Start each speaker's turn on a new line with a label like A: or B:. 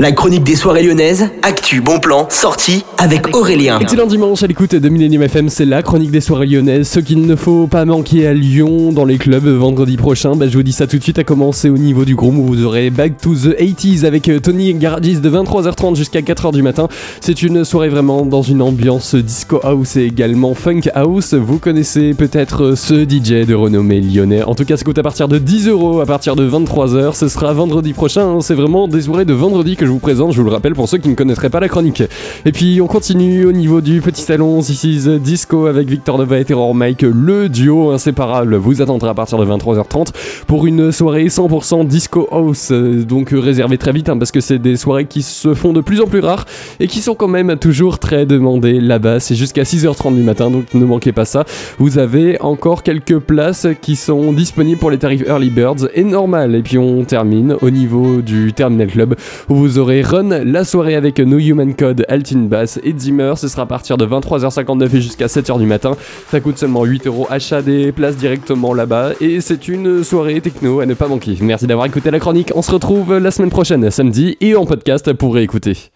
A: La chronique des soirées lyonnaises, actu, bon plan, sortie avec Aurélien.
B: Excellent dimanche à l'écoute de Millennium FM, c'est la chronique des soirées lyonnaises. Ce qu'il ne faut pas manquer à Lyon dans les clubs vendredi prochain, bah, je vous dis ça tout de suite à commencer au niveau du groupe où vous aurez Back to the 80s avec euh, Tony Garagis de 23h30 jusqu'à 4h du matin. C'est une soirée vraiment dans une ambiance disco house et également funk house. Vous connaissez peut-être ce DJ de renommée lyonnais. En tout cas, ça coûte à partir de 10 euros à partir de 23h. Ce sera vendredi prochain. hein. C'est vraiment des soirées de vendredi que je vous présente, je vous le rappelle pour ceux qui ne connaîtraient pas la chronique. Et puis on continue au niveau du petit salon, is Disco avec Victor Nova et Terror Mike, le duo inséparable vous attendra à partir de 23h30 pour une soirée 100% disco house, donc réservée très vite hein, parce que c'est des soirées qui se font de plus en plus rares et qui sont quand même toujours très demandées là-bas. C'est jusqu'à 6h30 du matin, donc ne manquez pas ça. Vous avez encore quelques places qui sont disponibles pour les tarifs Early Birds et normal. Et puis on termine au niveau du Terminal Club où vous Run la soirée avec No Human Code, Altin Bass et Zimmer. Ce sera à partir de 23h59 et jusqu'à 7h du matin. Ça coûte seulement 8 euros. Achat des places directement là-bas. Et c'est une soirée techno à ne pas manquer. Merci d'avoir écouté la chronique. On se retrouve la semaine prochaine, samedi, et en podcast pour réécouter.